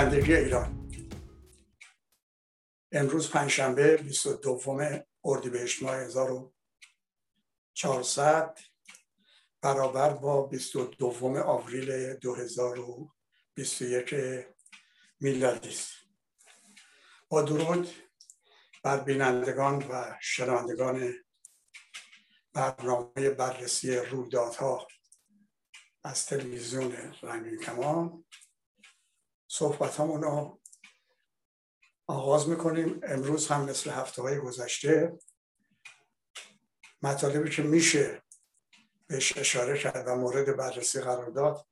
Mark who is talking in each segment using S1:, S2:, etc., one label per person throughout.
S1: نام پایندگی ایران. امروز پنجشنبه 22 اردیبهشت ماه 1400 برابر با 22 آوریل 2021 میلادی است. با درود بر بینندگان و شنوندگان برنامه بررسی رویدادها از تلویزیون رنگین کمان. صحبت رو آغاز می‌کنیم. امروز هم مثل هفته های گذشته مطالبی که میشه بهش اشاره کرد و مورد بررسی قرار داد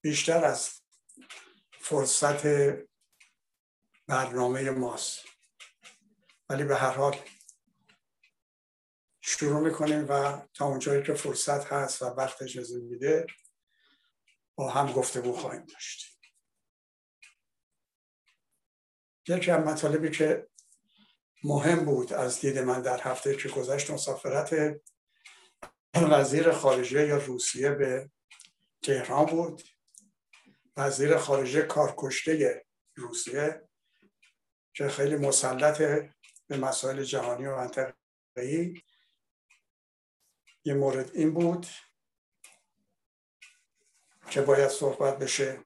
S1: بیشتر از فرصت برنامه ماست. ولی به هر حال شروع می‌کنیم و تا اونجایی که فرصت هست و وقت اجازه میده با هم گفتگو خواهیم داشت. یکی از مطالبی که مهم بود از دید من در هفته که گذشت مسافرت وزیر خارجه یا روسیه به تهران بود. وزیر خارجه کارکشته روسیه که خیلی مسلط به مسائل جهانی و منطقه‌ای. یه مورد این بود که باید صحبت بشه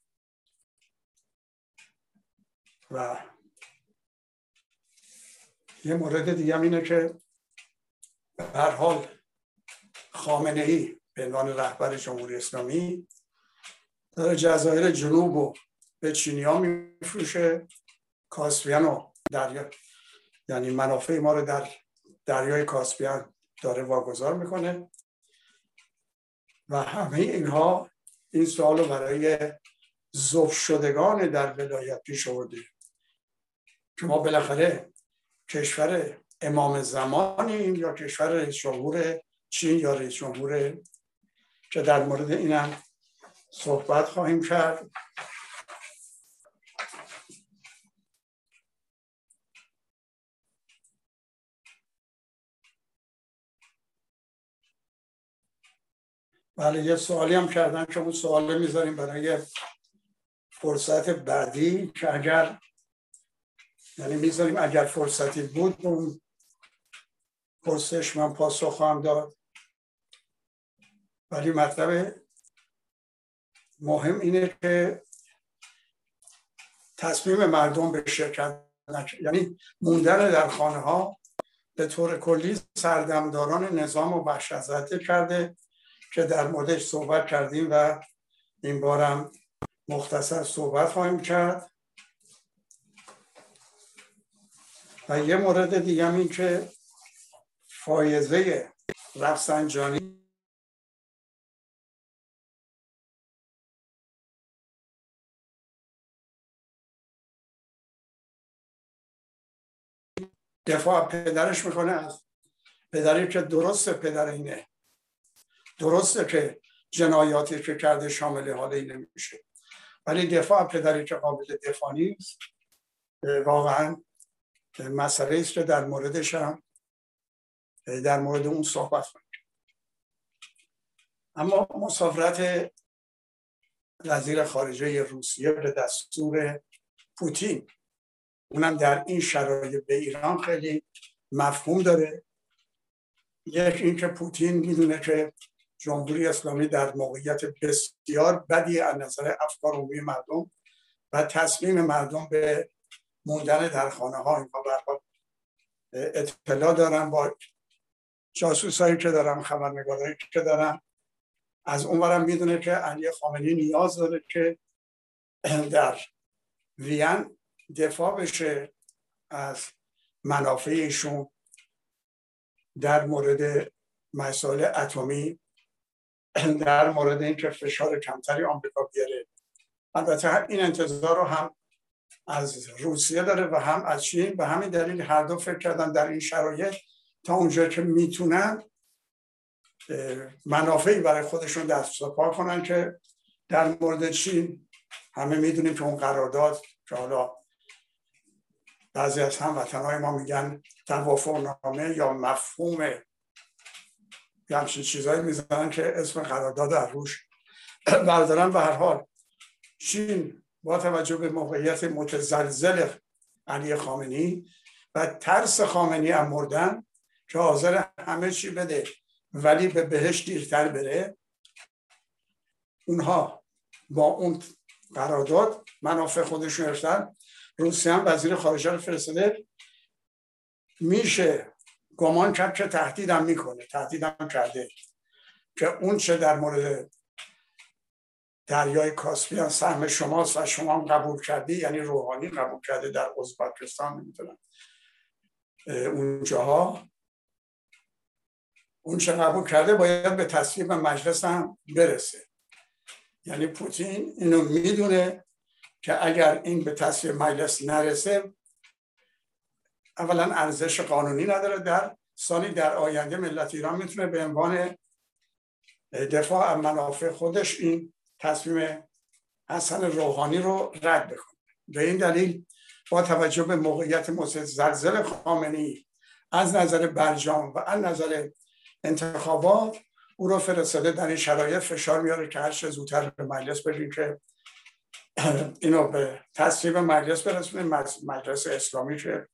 S1: و یه مورد دیگه اینه که هر حال خامنه ای به عنوان رهبر جمهوری اسلامی داره جزایر جنوب و به چینی ها میفروشه کاسپیان و دریا. یعنی منافع ما رو در دریای کاسپیان داره واگذار می‌کنه. و همه اینها این سوال رو برای زوف شدگان در ولایت پیش آورده. که ما بالاخره کشور امام زمانیم یا کشور رئیس جمهور چین یا رئیس جمهور که در مورد اینم صحبت خواهیم کرد. بله یه سوالی هم کردن که اون سوال می‌ذاریم برای فرصت بعدی که اگر یعنی می‌ذاریم اگر فرصتی بود اون پرسش من پاسخ خواهم داد. ولی مطلب مهم اینه که تصمیم مردم به شرکت یعنی موندن در خانه ها به طور کلی سردمداران نظام و وحشت کرده که در موردش صحبت کردیم و این بارم مختصر صحبت خواهیم کرد. و یه مورد دیگه این که فایزه رفسنجانی دفاع پدرش می‌کنه از پدری که درست پدر اینه درسته که جنایاتی که کرده شامل حال این نمیشه ولی دفاع پدری که قابل دفاع نیست واقعا مسئله است که در موردش هم در مورد اون صحبت کنیم. اما مسافرت وزیر خارجه روسیه به دستور پوتین اونم در این شرایط به ایران خیلی مفهوم داره. یک اینکه پوتین می‌دونه که جمهوری اسلامی در موقعیت بسیار بدی از نظر افکار عمومی مردم و تصمیم مردم به موندن در خانه ها اینها اطلاع دارم با جاسوس هایی که دارم خبرنگارهایی که دارم. از اونورم می‌دونه که علی خامنی نیاز داره که در وین دفاع بشه از منافع ایشون در مورد مسائل اتمی در مورد اینکه فشار کمتری آمریکا بیاره. البته این انتظار رو هم از روسیه داره و هم از چین. به همین دلیل هر دو فکر کردن در این شرایط تا اونجا که می‌تونن منافعی برای خودشون دست پا کنن که در مورد چین همه می‌دونیم که اون قرارداد که حالا بعضی از هموطنهای ما میگن توافق نامه یا مفهوم یه همچین چیزهایی می‌زنن که اسم قرارداد از روش بردارن. به هر حال چین با توجه به موقعیت متزلزل علی خامنی و ترس خامنی هم مردن که حاضر همه چی بده ولی به بهش دیرتر بره اونها با اون قرارداد منافع خودشون گرفتن. روسیه هم وزیر خارجه رو فرستاده. میشه گمان کرد که تهدیدم می‌کنه تهدیدم کرده که اون چه در مورد دریای کاسپیان سهم شماست و شما هم قبول کردی یعنی روحانی قبول کرده در ازبکستان نمی‌تونم اونجاها. اون چه قبول کرده باید به تصویب مجلس هم برسه. یعنی پوتین اینو می‌دونه که اگر این به تصویب مجلس نرسه اولا ارزش قانونی نداره. در سالی در آینده ملت ایران می‌تونه به عنوان دفاع از منافع خودش این تصمیم حسن روحانی رو رد بکنه. به این دلیل با توجه به موقعیت زلزل خامنی از نظر برجام و از نظر انتخابات او رو فرستاده در این شرایط فشار میاره که هر زودتر به مجلس بریم که اینو به تصویب مجلس برسونه مجلس اسلامی که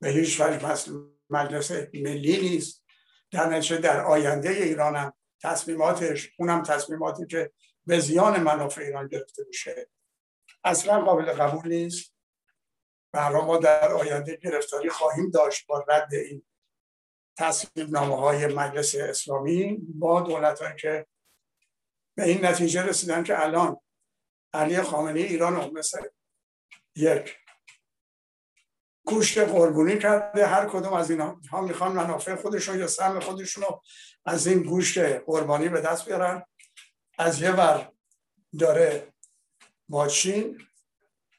S1: به هیچ وجه مجلس ملی نیست. در نتیجه در آینده ایران هم تصمیماتش اونم تصمیماتی که به زیان منافع ایران گرفته میشه. اصلا قابل قبول نیست. و ما در آینده گرفتاری خواهیم داشت با رد این تصمیم نامه های مجلس اسلامی با دولت که به این نتیجه رسیدن که الان علی خامنه ایران رو مثل یک گوشت قربونی کرده. هر کدوم از اینا ها می‌خوان منافع خودشون یا سهم خودشون رو از این گوشت قربانی به دست بیارن. از یه ور داره با چین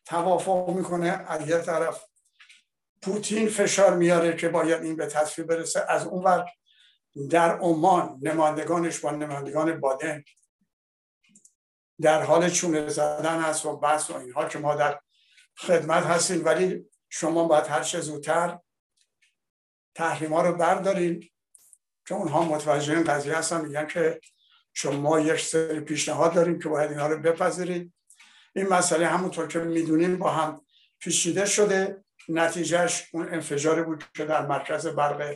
S1: توافق می‌کنه. از یه طرف پوتین فشار میاره که باید این به تصویر برسه. از اون ور در عمان نمایندگانش با نمایندگان بادن در حال چونه زدن هست و بحث و اینها که ما در خدمت هستیم. ولی شما باید هر چه زودتر تحریم ها رو بردارید که اونها متوجه این قضیه هستن. میگن که شما یک سری پیشنهاد داریم که باید اینها رو بپذیرید این مسئله همونطور که می‌دونیم با هم پیچیده شده. نتیجهش اون انفجاری بود که در مرکز برق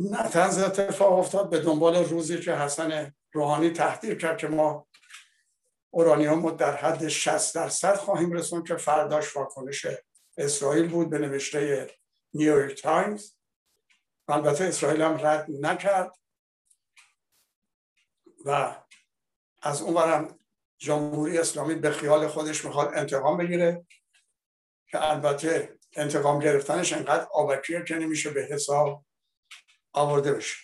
S1: نتنز اتفاق افتاد به دنبال روزی که حسن روحانی تهدید کرد که ما اورانیوم در حد 60 درصد خواهیم رسوند که فرداش واکنش اسرائیل بود به نوشته نیویورک تایمز البته اسرائیل هم رد نکرد. و از اونورم جمهوری اسلامی به خیال خودش می‌خواد انتقام بگیره که البته انتقام گرفتنش انقدر آبکیه که نمیشه به حساب آورده بشه.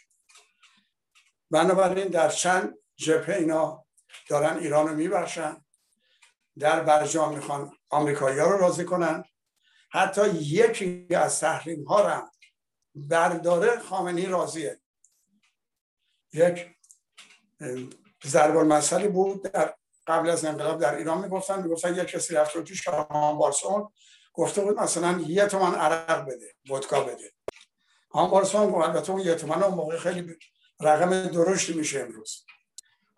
S1: بنابراین در چند جبهه اینا دارن ایران رو میبرشن در برجام می‌خوان آمریکایی ها رو راضی کنن. حتی یکی از تحریم ها رو برداره خامنی راضیه. یک ضرب المثلی بود. در قبل از انقلاب در ایران می‌گفتن می‌گفتن یک کسی رفت رو توی شاهان بارسون گفته بود مثلا یه تومن عرق بده ودکا بده. هم بارسون گفت البته اون یه تومن اون موقع خیلی رقم درشتی میشه امروز.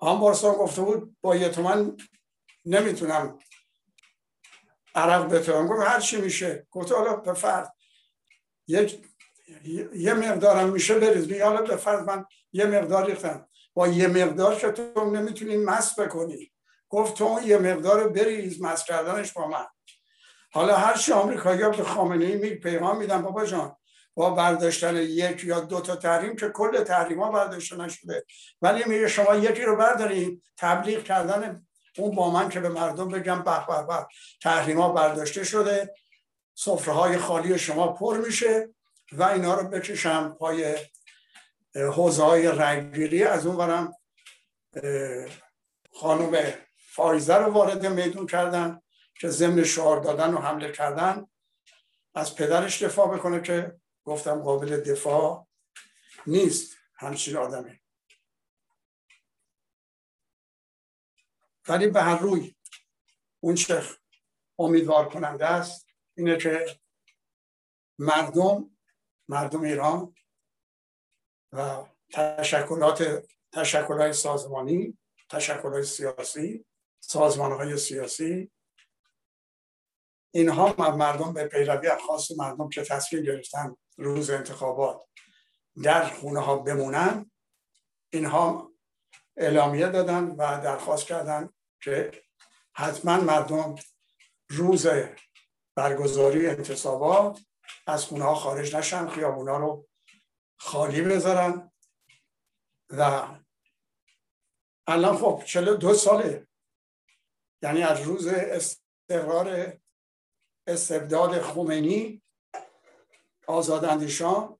S1: هم بارسون گفته بود با یه تومن نمی‌تونم عرق بتونم گفت هر چی میشه. گفت حالا به فرد یک یه مقدارم میشه بریز. میگه حالا به فرد من یه مقدار ریختم. با یه مقدار که تو نمی‌تونی مس بکنی. گفت تو یه مقدار بریز مس کردنش با من. حالا هر چی آمریکایی به خامنه ای می پیغام میدن بابا جان با برداشتن یک یا دو تا تحریم که کل تحریم ها برداشته نشده. ولی میگه شما یکی رو برداریم تبلیغ کردن اون با من که به مردم بگم به به به تحریم ها برداشته شده. سفره های خالی شما پر میشه و اینا رو بکشم پای حوزه های رنگگیری از اون برم خانوم فایزه رو وارد میدون کردن که ضمن شعار دادن و حمله کردن. از پدرش دفاع بکنه که گفتم قابل دفاع نیست همچین آدمی. ولی به هر روی اون چه امیدوار کننده است اینه که مردم مردم ایران و تشکلات تشکلات سازمانی تشکلات سیاسی سازمان های سیاسی. اینها مردم به پیروی خاص مردم که تصمیم گرفتن روز انتخابات در خونه ها بمونن اینها اعلامیه دادن و درخواست کردن که حتما مردم روز برگزاری انتصابات از خونه ها خارج نشن خیابونا رو خالی بذارن. و الان خب چلو دو ساله. یعنی از روز استقرار استبداد خمینی آزاداندیشان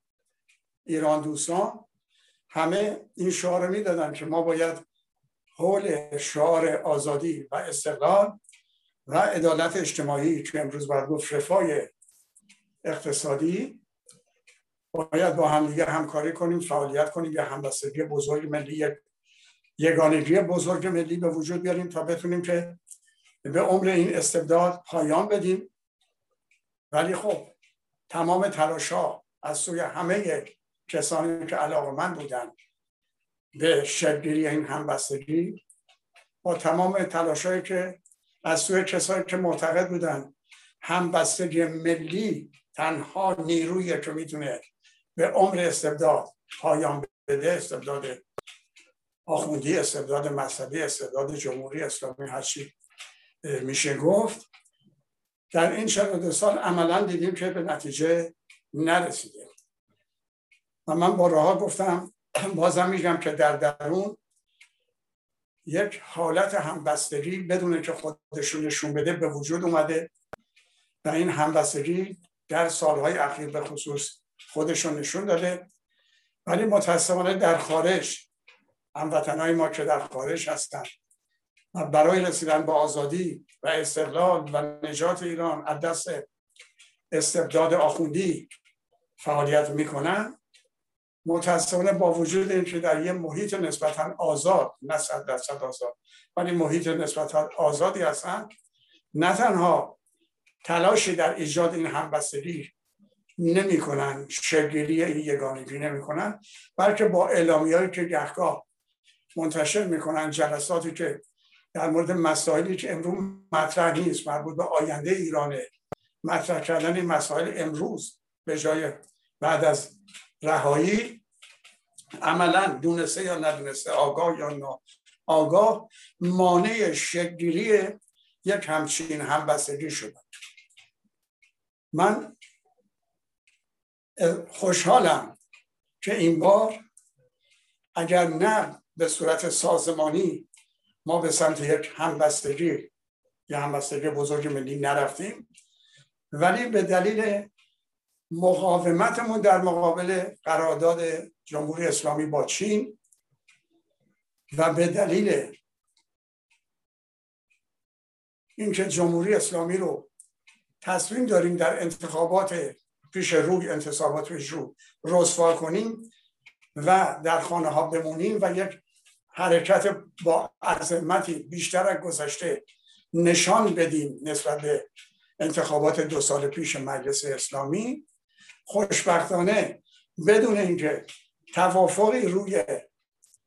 S1: ایران دوستان همه این شعار می‌دادن که ما باید حول شعار آزادی و استقلال و عدالت اجتماعی که امروز باید گفت رفای اقتصادی باید با همدیگه همکاری کنیم فعالیت کنیم یا همبستگی بزرگ ملی یگانگی بزرگ ملی به وجود بیاریم تا بتونیم که به عمر این استبداد پایان بدیم. ولی خب تمام تلاش ها از سوی همه کسانی که علاقه من بودن به شکلگیری این همبستگی با تمام تلاشهایی که از سوی کسانی که معتقد بودن همبستگی ملی تنها نیرویی که می‌تونه به عمر استبداد پایان بده استبداد آخوندی استبداد مذهبی استبداد جمهوری اسلامی هرچی میشه گفت. در این دو سال عملا دیدیم که به نتیجه نرسیده. و من با راه گفتم بازم میگم که در درون یک حالت همبستگی بدون که خودشون نشون بده به وجود اومده و این همبستگی در سالهای اخیر به خصوص خودشون نشون داده. ولی متاسفانه در خارج هموطنهای ما که در خارج هستن و برای رسیدن به آزادی و استقلال و نجات ایران از دست استبداد آخوندی فعالیت می‌کنن متاسفانه با وجود اینکه در یه محیط نسبتا آزاد نه صد درصد آزاد ولی محیط نسبتا آزادی هستن نه تنها تلاشی در ایجاد این همبستگی نمی‌کنن. شگیری این یگانگی نمی‌کنن بلکه با اعلامی که گهگاه منتشر می‌کنن جلساتی که در مورد مسائلی که امروز مطرح نیست مربوط به آینده ایرانه مطرح کردن این مسائل امروز به جای بعد از رهایی عملا دونسته یا ندونسته آگاه یا نا آگاه مانع شکلگیری یک همچین همبستگی شده. من خوشحالم که این بار اگر نه به صورت سازمانی ما به سمت یک همبستگی یا همبستگی بزرگ ملی نرفتیم ولی به دلیل مقاومتمون در مقابل قرارداد جمهوری اسلامی با چین و به دلیل اینکه جمهوری اسلامی رو تصمیم داریم در انتخابات پیش روی انتصابات پیش رو. رسوا کنیم و در خانه ها بمونیم و یک حرکت با عظمتی بیشتر از گذشته نشان بدیم نسبت به انتخابات دو سال پیش مجلس اسلامی. خوشبختانه بدون اینکه توافقی روی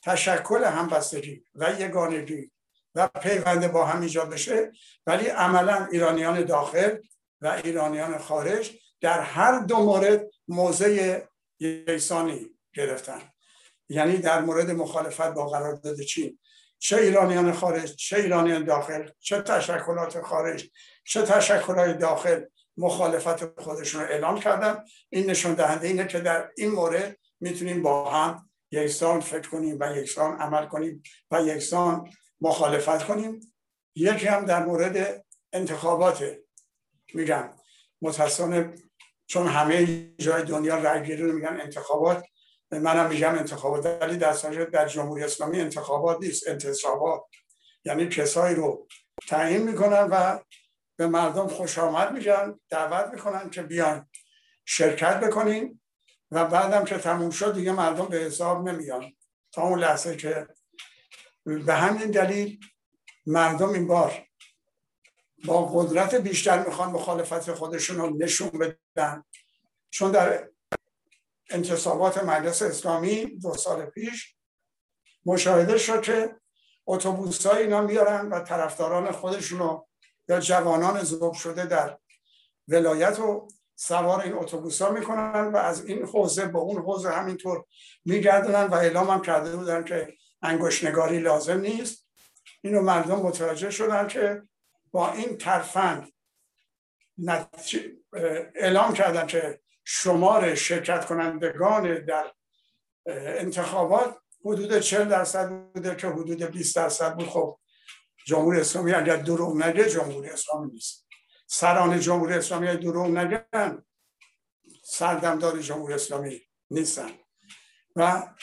S1: تشکل همبستگی و یگانگی و پیونده با هم ایجاد بشه ولی عملا ایرانیان داخل و ایرانیان خارج در هر دو مورد موضع یکسانی گرفتن. یعنی در مورد مخالفت با قرارداد چین چه ایرانیان خارج چه ایرانیان داخل چه تشکلات خارج چه تشکلات داخل مخالفت خودشون رو اعلام کردن. این نشون دهنده اینه که در این مورد می‌تونیم با هم یکسان فکر کنیم و یکسان عمل کنیم و یکسان مخالفت کنیم. یکی هم در مورد انتخابات میگم. متاسفانه چون همه جای دنیا رای رو میگن انتخابات منم میگم انتخابات. ولی در در جمهوری اسلامی انتخابات نیست انتصابات. یعنی کسایی رو تعیین می‌کنن و به مردم خوش آمد میگن دعوت می‌کنن که بیان شرکت بکنین و بعدم که تموم شد دیگه مردم به حساب نمیان. تا اون لحظه که به همین دلیل مردم این بار با قدرت بیشتر می‌خوان مخالفت خودشون رو نشون بدن. چون در انتصابات مجلس اسلامی دو سال پیش مشاهده شد که اتوبوس های اینا میارن و طرفداران خودشونو یا جوانان ذوب شده در ولایت رو سوار این اتوبوس ها می‌کنن و از این حوزه به اون حوزه همینطور میگردونن و اعلام هم کرده بودن که انگشنگاری لازم نیست. اینو مردم متوجه شدن که با این ترفند اعلام کردن که شمار شرکت کنندگان در انتخابات حدود 40 درصد بوده که حدود 20 درصد بود. خب جمهوری اسلامی اگر دروغ نگه جمهوری اسلامی نیست. سران جمهوری اسلامی دروغ نگن سردمدار جمهوری اسلامی نیستن. و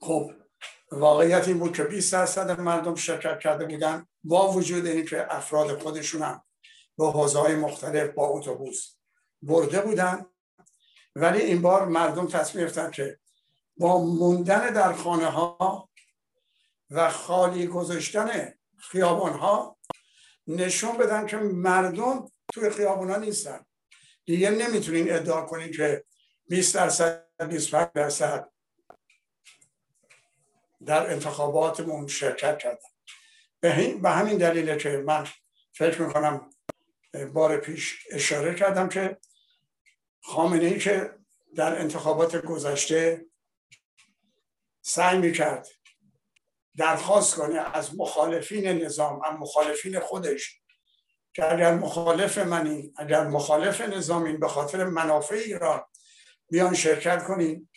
S1: خب واقعیت این بود که 20 درصد مردم شرکت کرده بودن با وجود اینکه افراد خودشون هم به حوزه مختلف با اتوبوس برده بودن. ولی این بار مردم تصمیم گرفتن که با موندن در خانه ها و خالی گذاشتن خیابان ها نشون بدن که مردم توی خیابان ها نیستن. دیگه نمی‌تونین ادعا کنین که 20 درصد 25 درصد در انتخاباتمون شرکت کردن. به همین دلیل که من فکر می‌کنم بار پیش اشاره کردم که خامنه ای که در انتخابات گذشته سعی می‌کرد درخواست کنه از مخالفین نظام از مخالفین خودش که اگر مخالف منی اگر مخالف نظامین به خاطر منافع ایران بیان شرکت کنین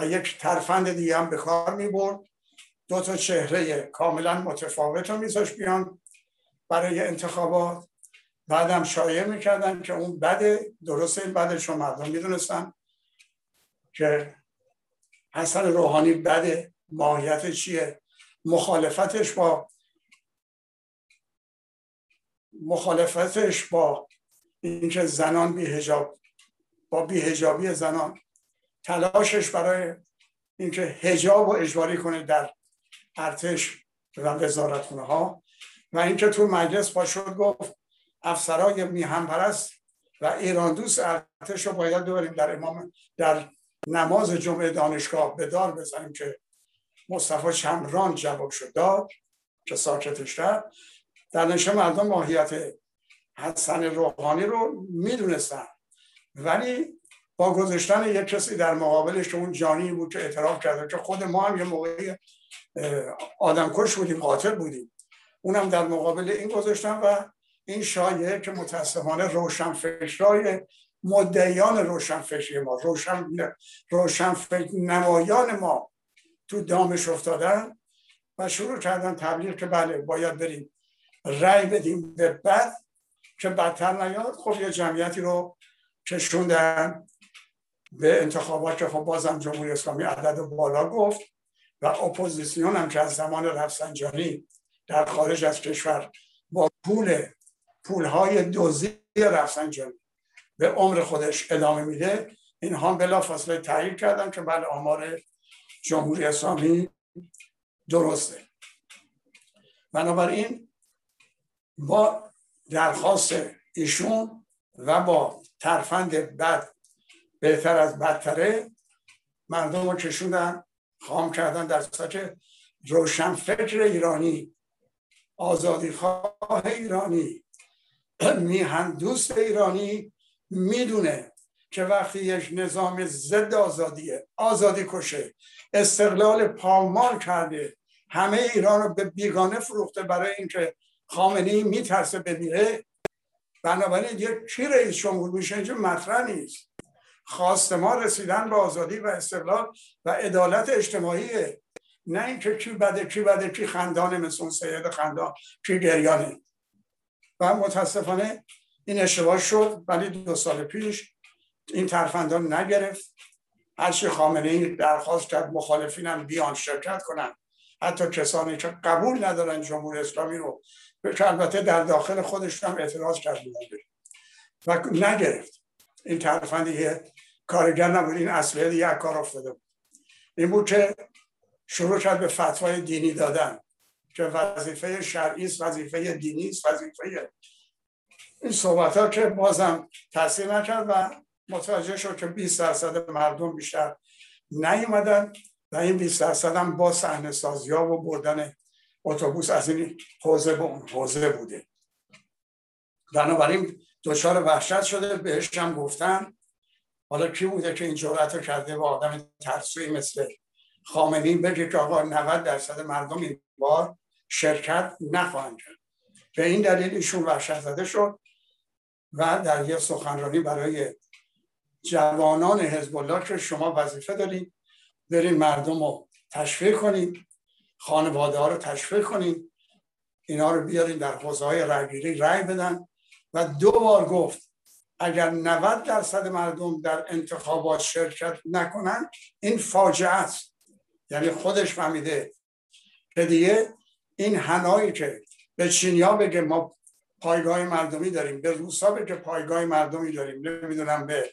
S1: و یک ترفند دیگه هم به کار می برد. دو تا چهره کاملا متفاوت رو میذاش بیان برای انتخابات. بعدم شایع می‌کردن که اون بده درسته این بده چون مردم می‌دونستن که حسن روحانی بده ماهیت چیه؟ مخالفتش با مخالفتش با اینکه زنان بی هجاب با بی هجابی زنان. تلاشش برای اینکه هجاب و اجباری کنه در ارتش و وزارتخونه ها و اینکه تو مجلس با شد گفت افسرای میهم پرست و ایران دوست ارتش رو باید داریم در امام در نماز جمعه دانشگاه به دار بزنیم که مصطفی چمران جواب شد داد که ساکتش کرد در نشه مردم ماهیت حسن روحانی رو می‌دونستن. ولی با گذاشتن یک کسی در مقابلش اون جانی بود که اعتراف کرده که خود ما هم یه موقعی آدمکش بودیم قاتل بودیم. اونم در مقابل این گذاشتن و این شایعه که متاسفانه روشنفکرای مدعیان روشنفکری ما روشن روشنفکر نمایان ما تو دامش افتادن و شروع کردن تبلیغ که بله باید بریم رأی بدیم به بد که بدتر نیاد. خب یه جمعیتی رو کشوندن. به انتخابات که خب بازم جمهوری اسلامی عدد بالا گفت و اپوزیسیون هم که از زمان رفسنجانی در خارج از کشور با پول پولهای دوزی رفسنجانی به عمر خودش ادامه میده اینها بلا فاصله تایید کردن که بله آمار جمهوری اسلامی درسته. بنابراین با درخواست ایشون و با ترفند بد بهتر از بدتره. مردم رو کشوندن خام کردن در که روشن فکر ایرانی. آزادی خواه ایرانی. میهن دوست ایرانی می‌دونه که وقتی یک نظام ضد آزادیه آزادی کشه استقلال پامال کرده همه ایران رو به بیگانه فروخته برای اینکه خامنه ای میترسه بمیره بنابراین یک چی رئیس جمهور میشه؟ اینجا مطرح نیست. خواست ما رسیدن به آزادی و استقلال و عدالت اجتماعی. نه اینکه کی بده کی بده کی خندانه مثل اون سید خندان کی گریانه و متاسفانه این اشتباه شد ولی دو سال پیش این ترفندان نگرفت. هرچی خامنه ای درخواست کرد مخالفینم بیان شرکت کنن. حتی کسانی که قبول ندارن جمهور اسلامی رو که البته در داخل خودش هم اعتراض کرد. و نگرفت. این ترفندی کارگر نبود. این اصله دیگه کار افتاده بود. این بود که شروع کرد به فتوای دینی دادن که وظیفه شرعی است وظیفه دینی است وظیفه این صحبت ها که بازم تاثیر نکرد و متوجه شد که 20 درصد مردم بیشتر نیومدن و این 20 درصد هم با صحنه سازی ها و بردن اتوبوس از این حوزه به اون حوزه بوده. بنابراین دچار وحشت شده بهش هم گفتن. حالا کی بوده که این جرأت رو کرده با آدم ترسوی مثل خامنی بگه که آقا 90 درصد مردم این بار شرکت نخواهند کرد. به این دلیل ایشون وحشت زده شد و در یه سخنرانی برای جوانان حزب الله که شما وظیفه دارید برین مردم رو تشویق کنید خانواده ها رو تشویق کنید اینا رو بیارین در حوزه های رگیری رای بدن. و دو بار گفت اگر 90 درصد مردم در انتخابات شرکت نکنن این فاجعه است. یعنی خودش فهمیده که دیگه این هنایی که به چینیا بگه ما پایگاه مردمی داریم به روسا بگه پایگاه مردمی داریم نمی‌دونم به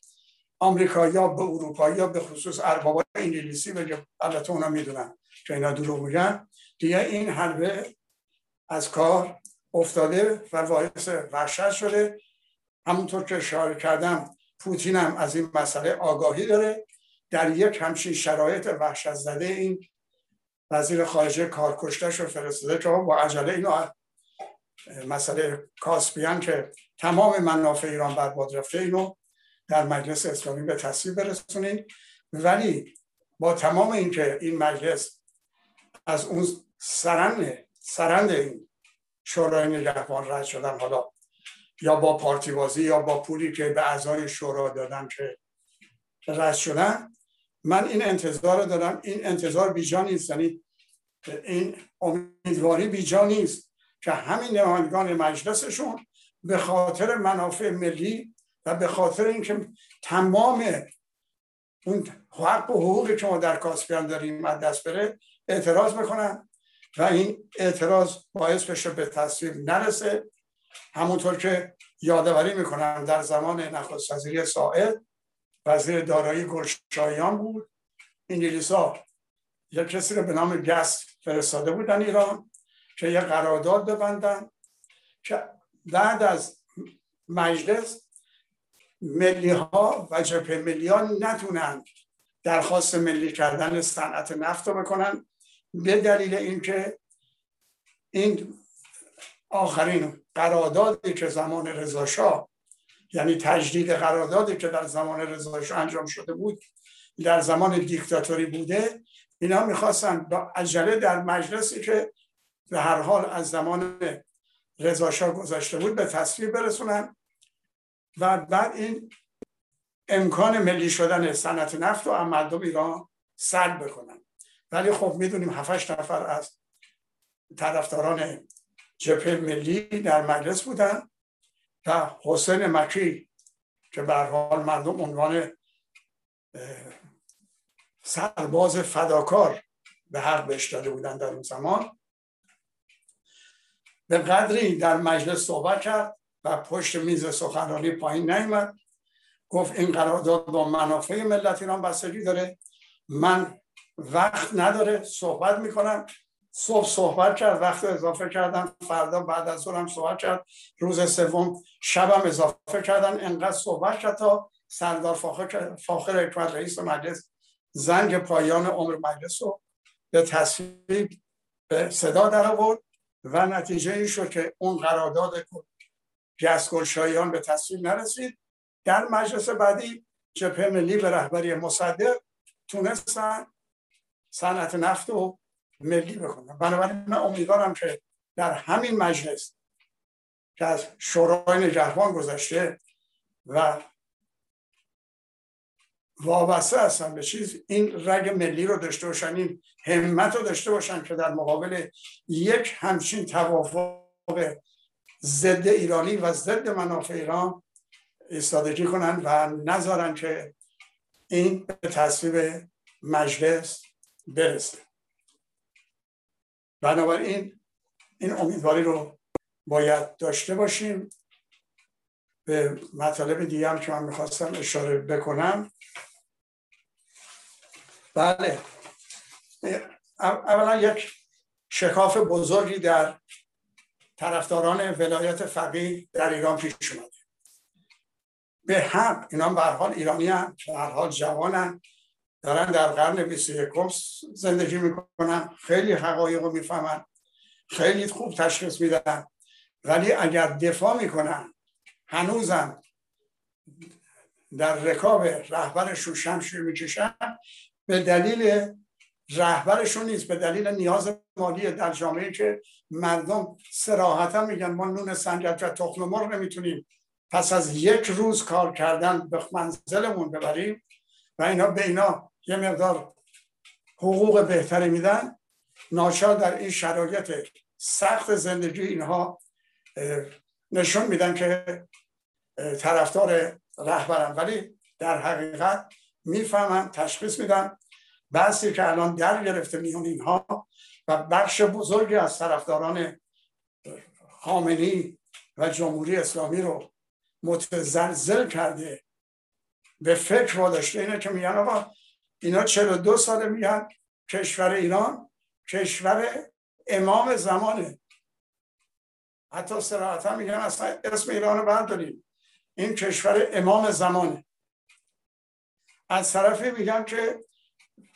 S1: آمریکا یا به اروپا یا به خصوص ارباب انگلیسی بگه البته اونا می‌دونن که اینا دروغ میگن. دیگه این حلبه از کار افتاده و باعث وحشت شده. همونطور که اشاره کردم پوتین هم از این مسئله آگاهی داره. در یک همچین شرایط وحشت زده این وزیر خارجه کارکشتش رو فرستاده که با عجله اینو مسئله کاسپیان که تمام منافع ایران برباد رفته اینو در مجلس اسلامی به تصویب برسونید ولی با تمام اینکه این مجلس از اون سرند سرند این شورای نگهبان رد شدن حالا یا با پارتی بازی یا با پولی که به اعضای شورا دادن که رد شدن. من این انتظار دارم. این انتظار بیجا نیست. یعنی این امیدواری بیجا نیست که همین نمایندگان مجلسشون به خاطر منافع ملی و به خاطر اینکه تمام اون حق و حقوقی که ما در کاسپیان داریم از دست بره اعتراض می‌کنن و این اعتراض باعث بشه به تصویر نرسه. همونطور که یادآوری می‌کنم در زمان نخست وزیری ساعد وزیر دارایی گلشایان بود. انگلیسا یک کسی رو به نام گست فرستاده بودن ایران که یه قرارداد ببندن که بعد از مجلس ملی ها و جبهه ملی ها نتونن درخواست ملی کردن صنعت نفت رو بکنن به دلیل اینکه این آخرین قراردادی که زمان رضا یعنی تجدید قراردادی که در زمان رضا انجام شده بود در زمان دیکتاتوری بوده اینا می‌خواستن با عجله در مجلسی که به هر حال از زمان رضا گذاشته بود به تصویر برسونن و بعد این امکان ملی شدن صنعت نفت و مردم ایران سلب بکنن. ولی خب می‌دونیم هفتش نفر از طرفداران جبهه ملی در مجلس بودن و حسین مکی که به حال مردم عنوان سرباز فداکار به حق بهش داده بودن در اون زمان. به قدری در مجلس صحبت کرد و پشت میز سخنرانی پایین نیامد گفت این قرارداد با منافع ملت ایران بستگی داره. من وقت نداره صحبت می‌کنم. صبح صحبت کرد وقت اضافه کردن فردا بعد از ظهرم صحبت کرد. روز سوم شبم اضافه کردن انقدر صحبت کرد تا سردار فاخر, فاخر حکمت رئیس مجلس زنگ پایان عمر مجلس رو به تصویب به صدا در آورد و نتیجه این شد که اون قرارداد گسگل شایان به تصویب نرسید. در مجلس بعدی جبهه ملی به رهبری مصدق تونستن صنعت نفت و ملی بکنم بنابراین من امیدوارم که در همین مجلس که از شورای نگهبان گذشته و وابسته هستن به چیز این رگ ملی رو داشته باشن این همت رو داشته باشن که در مقابل یک همچین توافق ضد ایرانی و ضد منافع ایران ایستادگی کنن و نذارن که این به تصویب مجلس برسه. بنابراین این امیدواری رو باید داشته باشیم. به مطالب دیگه هم که من می‌خواستم اشاره بکنم. بله. اولا یک شکاف بزرگی در طرفداران ولایت فقیه در ایران پیش اومده. به حق اینا به حال ایرانی هم به حال جوانن دارن در قرن 21 زندگی می‌کنن خیلی حقایق رو می‌فهمن خیلی خوب تشخیص میدن. ولی اگر دفاع می‌کنن هنوزم در رکاب رهبرشون شمشیر می‌کشن به دلیل رهبرشون نیست به دلیل نیاز مالی در جامعه که مردم سراحتا میگن ما نون سنگت و تخم مرغ نمی‌تونیم پس از یک روز کار کردن به منزلمون ببریم و اینا به اینا یه مقدار حقوق بهتری میدن. ناچار در این شرایط سخت زندگی اینها نشون میدن که طرفدار رهبرن. ولی در حقیقت می‌فهمن تشخیص میدن. بحثی که الان در گرفته میون اینها و بخش بزرگی از طرفداران خامنی و جمهوری اسلامی رو متزلزل کرده به فکر واداشته اینه که میگن آقا اینا 42 ساله میگن کشور ایران کشور امام زمانه. حتی سراحتا میگن اصلا اسم ایران رو برداریم این کشور امام زمانه. از طرفی میگن که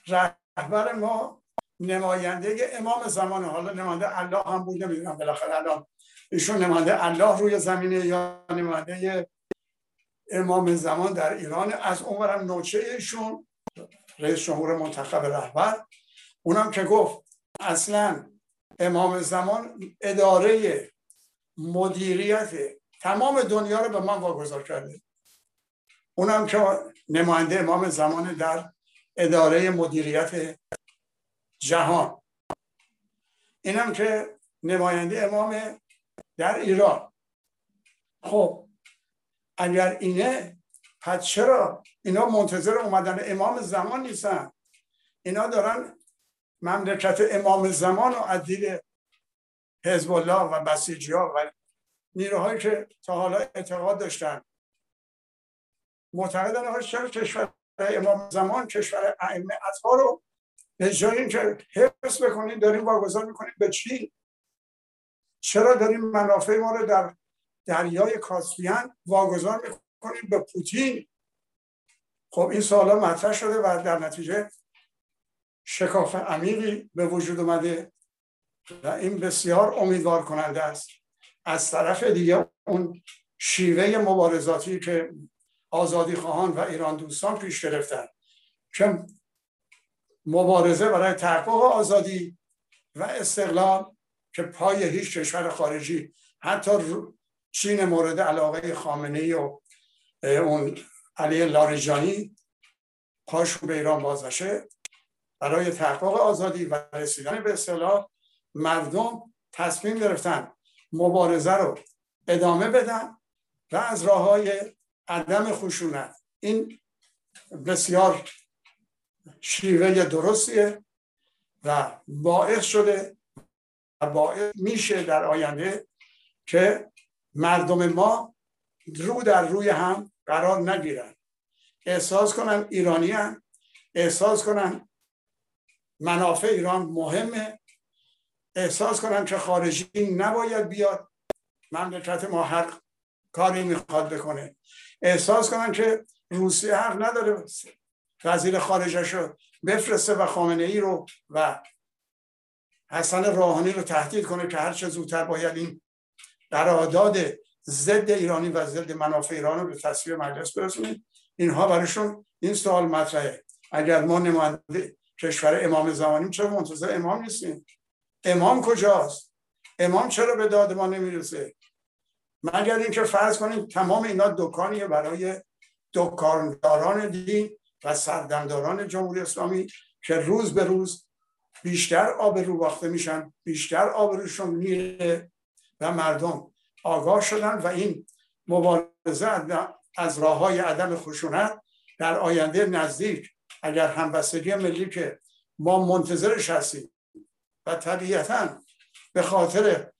S1: رهبر ما نماینده امام زمانه. حالا نماینده الله هم بود نمی‌دونم بالاخره الان ایشون نماینده الله روی زمینه یا نماینده امام زمان در ایران. از اونورم نوچه ایشون رئیس جمهور منتخب رهبر. اونم که گفت اصلا امام زمان اداره مدیریت تمام دنیا رو به من واگذار کرده. اونم که نماینده امام زمان در اداره مدیریت جهان. اینم که نماینده امام در ایران. خب اگر اینه پس چرا؟ اینا منتظر اومدن امام زمان نیستن. اینا دارن مملکت امام زمان و عدیل حزب الله و بسیجی ها و نیروهایی که تا حالا اعتقاد داشتن. معتقدن آقا چرا کشور امام زمان کشور ائمه اطهار رو به جای اینکه حفظ بکنید داریم واگذار می‌کنیم به چی؟ چرا داریم منافع ما رو در دریای کاسپیان واگذار می‌کنیم؟ به پوتین. خب این سوالا مطرح شده و در نتیجه شکاف عمیقی به وجود اومده و این بسیار امیدوار کننده است. از طرف دیگه اون شیوه مبارزاتی که آزادی خواهان و ایران دوستان پیش گرفتن که مبارزه برای تحقق آزادی و استقلال که پای هیچ کشور خارجی حتی چین مورد علاقه خامنه و اون علی لاریجانی پاشون به ایران باز برای تحقق آزادی و رسیدن به استقلال مردم تصمیم گرفتن مبارزه رو ادامه بدن و از راه های عدم خشونت. این بسیار شیوه درستیه و باعث شده و باعث میشه در آینده که مردم ما رو در روی هم قرار نگیرن. احساس کنن ایرانی هم. احساس کنن منافع ایران مهمه. احساس کنن که خارجی نباید بیاد. مملکت ما هر کاری می‌خواد بکنه. احساس کنن که روسیه حق نداره وزیر خارجش رو بفرسته و خامنه ای رو و حسن روحانی رو تهدید کنه که هر چه زودتر باید این قرارداد ضد ایرانی و ضد منافع ایران رو به تصویر مجلس برسونید اینها برایشون این سوال مطرحه. اگر ما نماینده کشور امام زمانیم چرا منتظر امام نیستیم؟ امام کجاست؟ امام چرا به داد ما نمی‌رسه؟ مگر اینکه فرض کنیم تمام اینا دکانیه برای دکانداران دین و سردمداران جمهوری اسلامی که روز به روز بیشتر آب رو باخته میشن بیشتر آب روشون میره و مردم آگاه شدن و این مبارزه از راه های عدم خشونت در آینده نزدیک اگر همبستگی ملی که ما منتظرش هستیم و طبیعتا به خاطر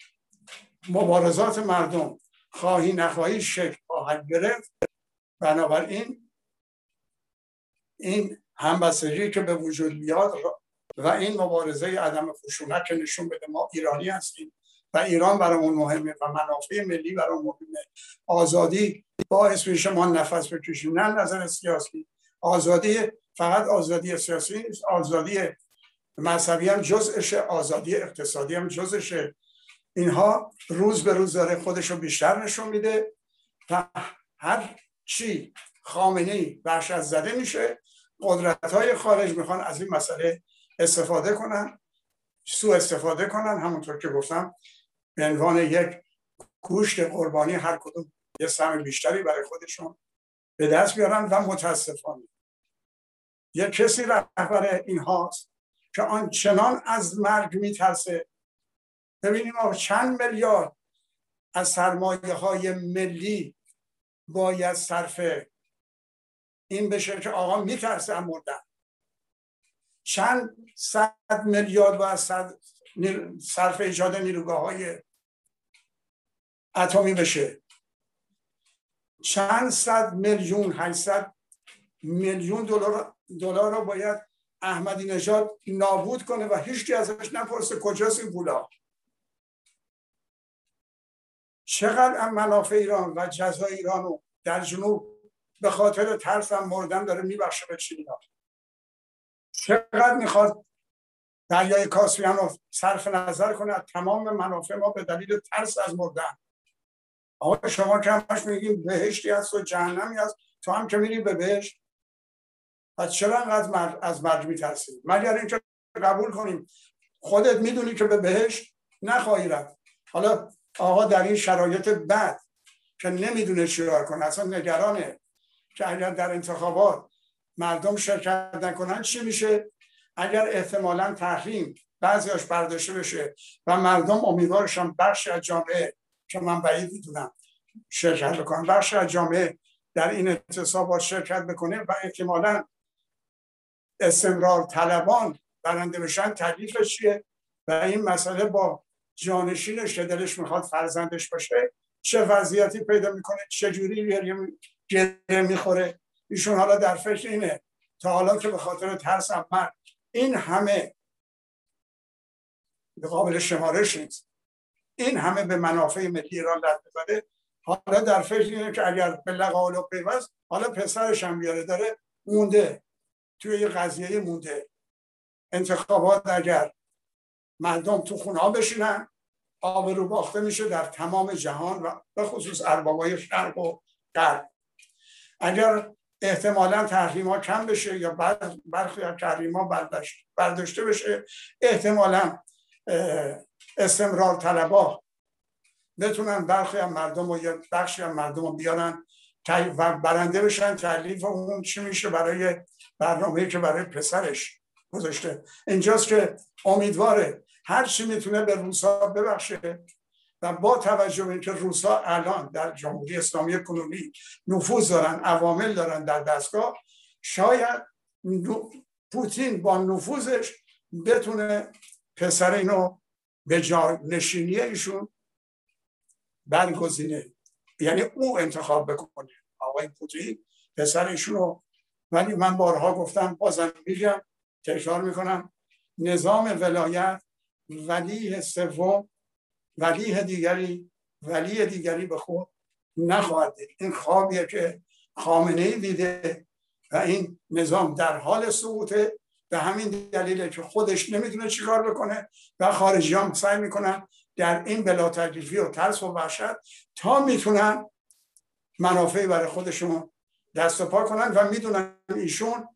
S1: مبارزات مردم خواهی نخواهی شکل خواهد گرفت بنابراین این همبستگی که به وجود میاد و این مبارزه عدم خشونت که نشون بده ما ایرانی هستیم. و ایران برامون مهمه و منافع ملی برامون مهمه. آزادی باعث میشه ما نفس بکشیم نه نظر سیاسی. آزادی فقط آزادی سیاسی نیست آزادی مذهبی هم جزءشه آزادی اقتصادی هم جزءشه. اینها روز به روز داره خودش رو بیشتر نشون میده. و هر چی خامنه ای از زده میشه قدرت های خارج می‌خوان از این مسئله استفاده کنن سو استفاده کنن همونطور که گفتم به عنوان یک گوشت قربانی هر کدوم یه سهم بیشتری برای خودشون به دست بیارن و متاسفانه یه کسی رهبر این هاست که آنچنان از مرگ میترسه. ببینیم آقا چند میلیارد از سرمایه های ملی باید صرف این بشه که آقا میترسه هم مردن. چند صد میلیارد باید صرف ایجاد نیروگاه های اتمی بشه. چند صد میلیون 800 میلیون دلار دلار رو باید احمدی نژاد نابود کنه و هیچ ازش نپرسه کجاست این پولا. چقدر منافع ایران و جزای ایران رو در جنوب به خاطر ترس هم مردن داره میبخشه به چینی چقدر می‌خواد دریای کاسپیان رو صرف نظر کنه تمام منافع ما به دلیل ترس از مردن. آقا شما که همش میگیم بهشتی هست و جهنمی هست تو هم که میری به بهشت. پس چرا انقدر از مرگ میترسی؟ مگر اینکه قبول کنیم خودت می‌دونی که به بهشت نخواهی رفت. حالا آقا در این شرایط بد که نمی‌دونه چیکار کنه اصلا نگرانه که اگر در انتخابات مردم شرکت نکنن چی میشه؟ اگر احتمالا تحریم بعضیاش برداشته بشه و مردم امیدوارشان بخش از جامعه که من بعید می‌دونم شرکت بکنم بخش از جامعه در این اعتصابات شرکت بکنه و احتمالا استمرار طلبان برنده بشن تکلیفش چیه؟ و این مسئله با جانشینش که دلش می‌خواد فرزندش باشه چه وضعیتی پیدا می‌کنه چه جوری گریه می‌خوره؟ ایشون حالا در فکر اینه. تا حالا که به خاطر ترس من این همه قابل شمارش نیست. این همه به منافع ملی ایران لط بزده حالا در فکر اینه که اگر به لقال و پیوست حالا پسرش هم بیاره داره مونده. توی یه قضیه مونده. انتخابات اگر مردم تو خونه بشینن آب رو باخته میشه در تمام جهان و به خصوص اربابای شرق و غرب. اگر احتمالا تحریم ها کم بشه یا برخی از تحریم ها برداشته بشه احتمالا استمرار طلبا. بتونن برخی از مردم و یا بخشی از مردم رو بیارن و برنده بشن تعلیف اون چی میشه برای برنامه که برای پسرش گذاشته. اینجاست که امیدواره هر چی می‌تونه به روسا ببخشه و با توجه به اینکه روسا الان در جمهوری اسلامی کنونی نفوذ دارن عوامل دارن در دستگاه شاید پوتین با نفوذش بتونه پسر اینو به نشینی ایشون برگزینه. یعنی او انتخاب بکنه. آقای پوتین پسر ایشون رو. ولی من بارها گفتم بازم میگم تکرار می‌کنم. نظام ولایت ولی سوم ولی دیگری ولی دیگری به خود نخواهد دید. این خوابیه که خامنه ای دیده و این نظام در حال سقوطه. به همین دلیله که خودش نمی‌تونه چیکار بکنه و خارجی هم سعی می‌کنن در این بلا تکلیفی و ترس و وحشت تا می‌تونن منافعی برای خودشون دست و پا کنن و می‌دونن ایشون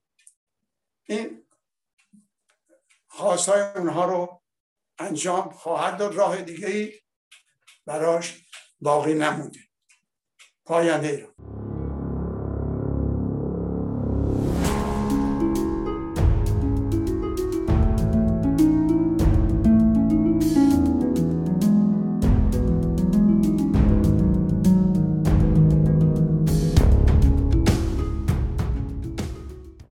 S1: این خواستای اونها رو انجام خواهد داد. راه دیگه ای براش باقی نمونده. پاینده ایران.